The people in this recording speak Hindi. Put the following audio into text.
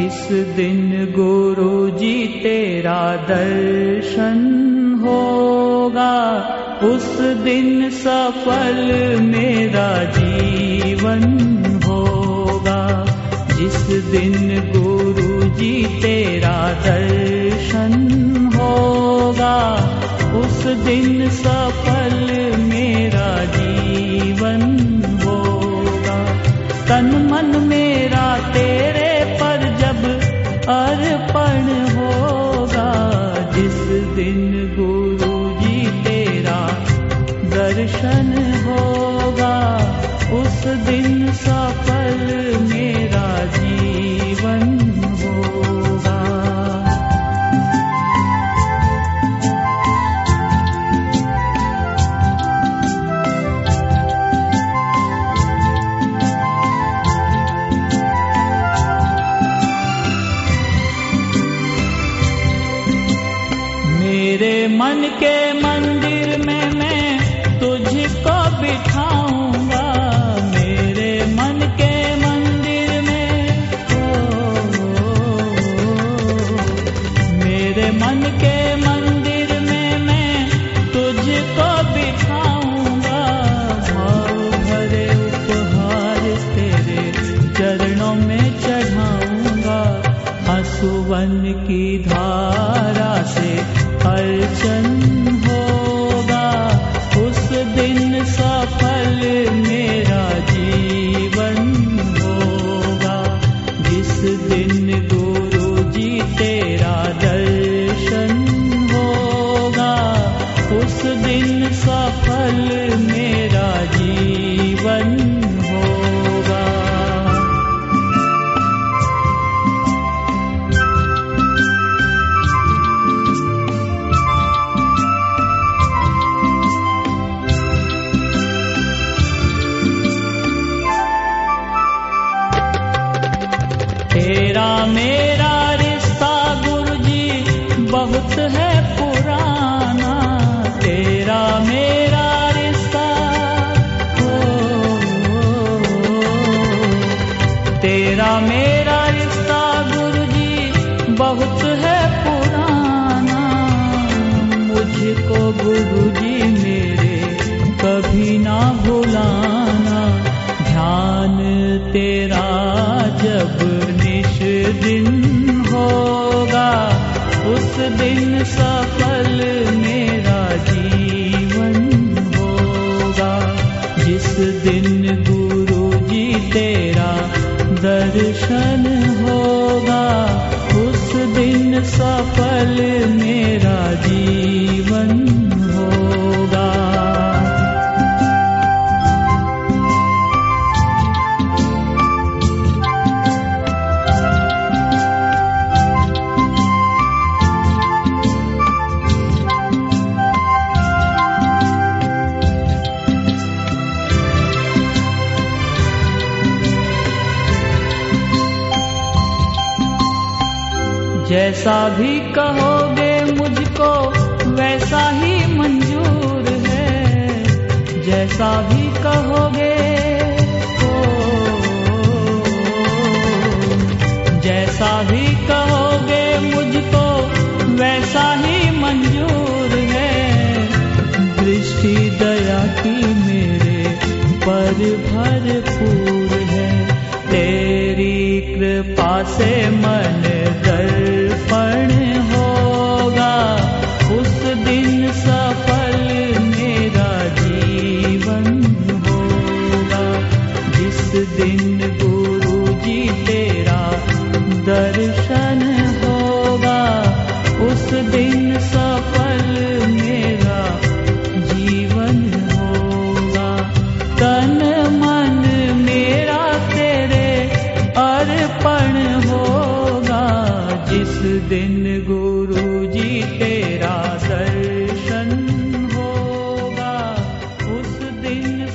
जिस दिन गुरु जी तेरा दर्शन होगा। उस दिन सफल मेरा जीवन होगा। जिस दिन गुरु जी तेरा दर्शन होगा, उस दिन सफल मेरा जीवन होगा। तन मन मेरा तेरे दर्शन होगा उस दिन सफल मेरा जीवन होगा। मेरे मन के मंदिर बिठाऊँगा भाव भरे तेरे चरणों में चढ़ाऊँगा। की धारा से अर्चन होगा उस दिन सफल मेरा जीवन होगा। तेरा मेरा रिश्ता गुरु जी बहुत है पुराना। तेरा मेरा रिश्ता गुरु जी बहुत है पुराना। मुझको गुरु जी मेरे कभी ना भुलाना। ध्यान तेरा जब निश दिन होगा उस दिन सफल मेरा जीवन होगा। जिस दिन गुरु जी तेरा दर्शन होगा उस दिन सफल मेरा जीवन जैसा भी कहोगे मुझको वैसा ही मंजूर है। जैसा भी कहोगे ओ, जैसा भी कहोगे मुझको वैसा ही दिन गुरु जी तेरा दर्शन होगा। उस दिन सफल मेरा जीवन होगा। तन मन मेरा तेरे अर्पण होगा। जिस दिन गुरु जी तेरा दर्शन होगा, उस दिन